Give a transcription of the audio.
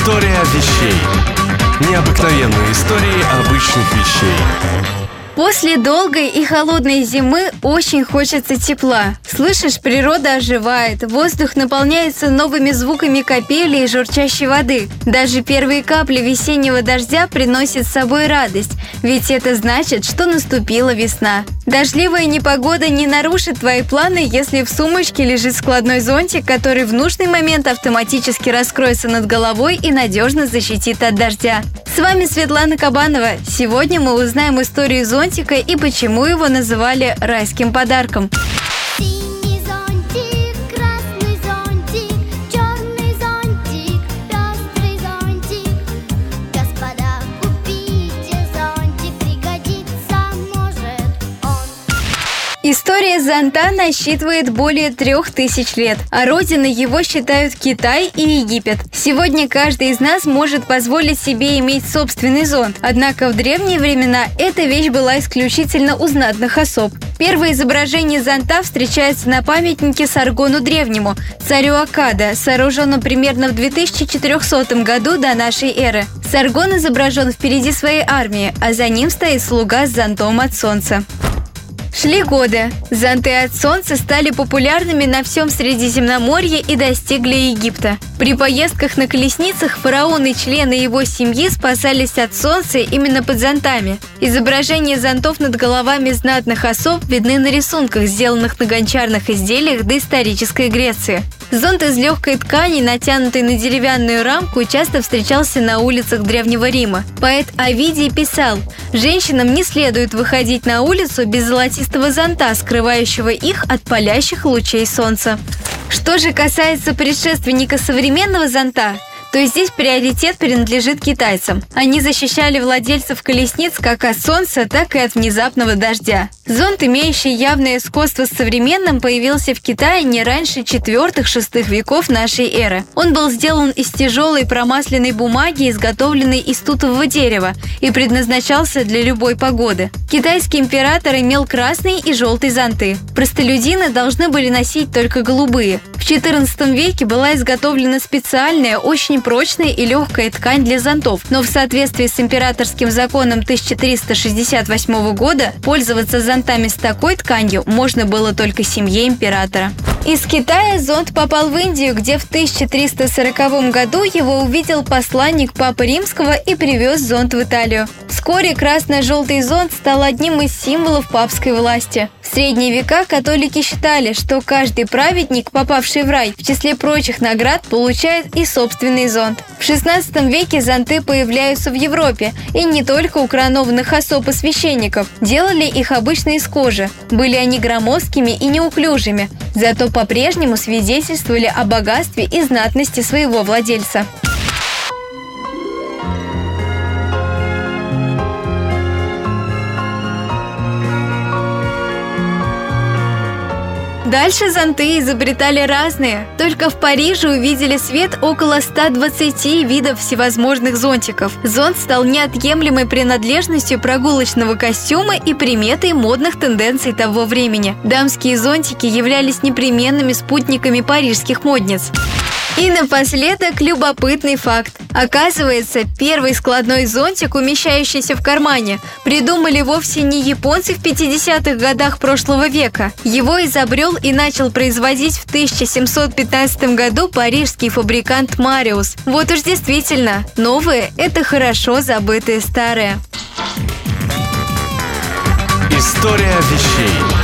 История вещей. Необыкновенные истории обычных вещей. После долгой и холодной зимы очень хочется тепла. Слышишь, природа оживает, воздух наполняется новыми звуками капели и журчащей воды. Даже первые капли весеннего дождя приносят с собой радость, ведь это значит, что наступила весна. Дождливая непогода не нарушит твои планы, если в сумочке лежит складной зонтик, который в нужный момент автоматически раскроется над головой и надежно защитит от дождя. С вами Светлана Кабанова. Сегодня мы узнаем историю зонтика и почему его называли райским подарком. История зонта насчитывает более трех тысяч лет, а родиной его считают Китай и Египет. Сегодня каждый из нас может позволить себе иметь собственный зонт, однако в древние времена эта вещь была исключительно у знатных особ. Первое изображение зонта встречается на памятнике Саргону Древнему, царю Акада, сооруженном примерно в 2400 году до нашей эры. Саргон изображен впереди своей армии, а за ним стоит слуга с зонтом от солнца. Шли годы. Зонты от солнца стали популярными на всем Средиземноморье и достигли Египта. При поездках на колесницах фараон и члены его семьи спасались от солнца именно под зонтами. Изображения зонтов над головами знатных особ видны на рисунках, сделанных на гончарных изделиях доисторической Греции. Зонт из легкой ткани, натянутый на деревянную рамку, часто встречался на улицах Древнего Рима. Поэт Овидий писал, «Женщинам не следует выходить на улицу без золотистого зонта, скрывающего их от палящих лучей солнца». Что же касается предшественника современного зонта, то здесь приоритет принадлежит китайцам. Они защищали владельцев колесниц как от солнца, так и от внезапного дождя. Зонт, имеющий явное сходство с современным, появился в Китае не раньше 4-6 веков нашей эры. Он был сделан из тяжелой промасленной бумаги, изготовленной из тутового дерева, и предназначался для любой погоды. Китайский император имел красный и желтый зонты. Простолюдины должны были носить только голубые. В XIV веке была изготовлена специальная, очень прочная и легкая ткань для зонтов, но в соответствии с императорским законом 1368 года пользоваться зонтами с такой тканью можно было только семье императора. Из Китая зонт попал в Индию, где в 1340 году его увидел посланник Папы Римского и привез зонт в Италию. Вскоре красно-желтый зонт стал одним из символов папской власти. В средние века католики считали, что каждый праведник, попавший в рай, в числе прочих наград получает и собственный зонт. В 16 веке зонты появляются в Европе, и не только у коронованных особ и священников. Делали их обычно из кожи. Были они громоздкими и неуклюжими, зато по-прежнему свидетельствовали о богатстве и знатности своего владельца. Дальше зонты изобретали разные. Только в Париже увидели свет около 120 видов всевозможных зонтиков. Зонт стал неотъемлемой принадлежностью прогулочного костюма и приметой модных тенденций того времени. Дамские зонтики являлись непременными спутниками парижских модниц. И напоследок любопытный факт. Оказывается, первый складной зонтик, умещающийся в кармане, придумали вовсе не японцы в 50-х годах прошлого века. Его изобрел и начал производить в 1715 году парижский фабрикант Мариус. Вот уж действительно, новые – это хорошо забытые старые. История вещей.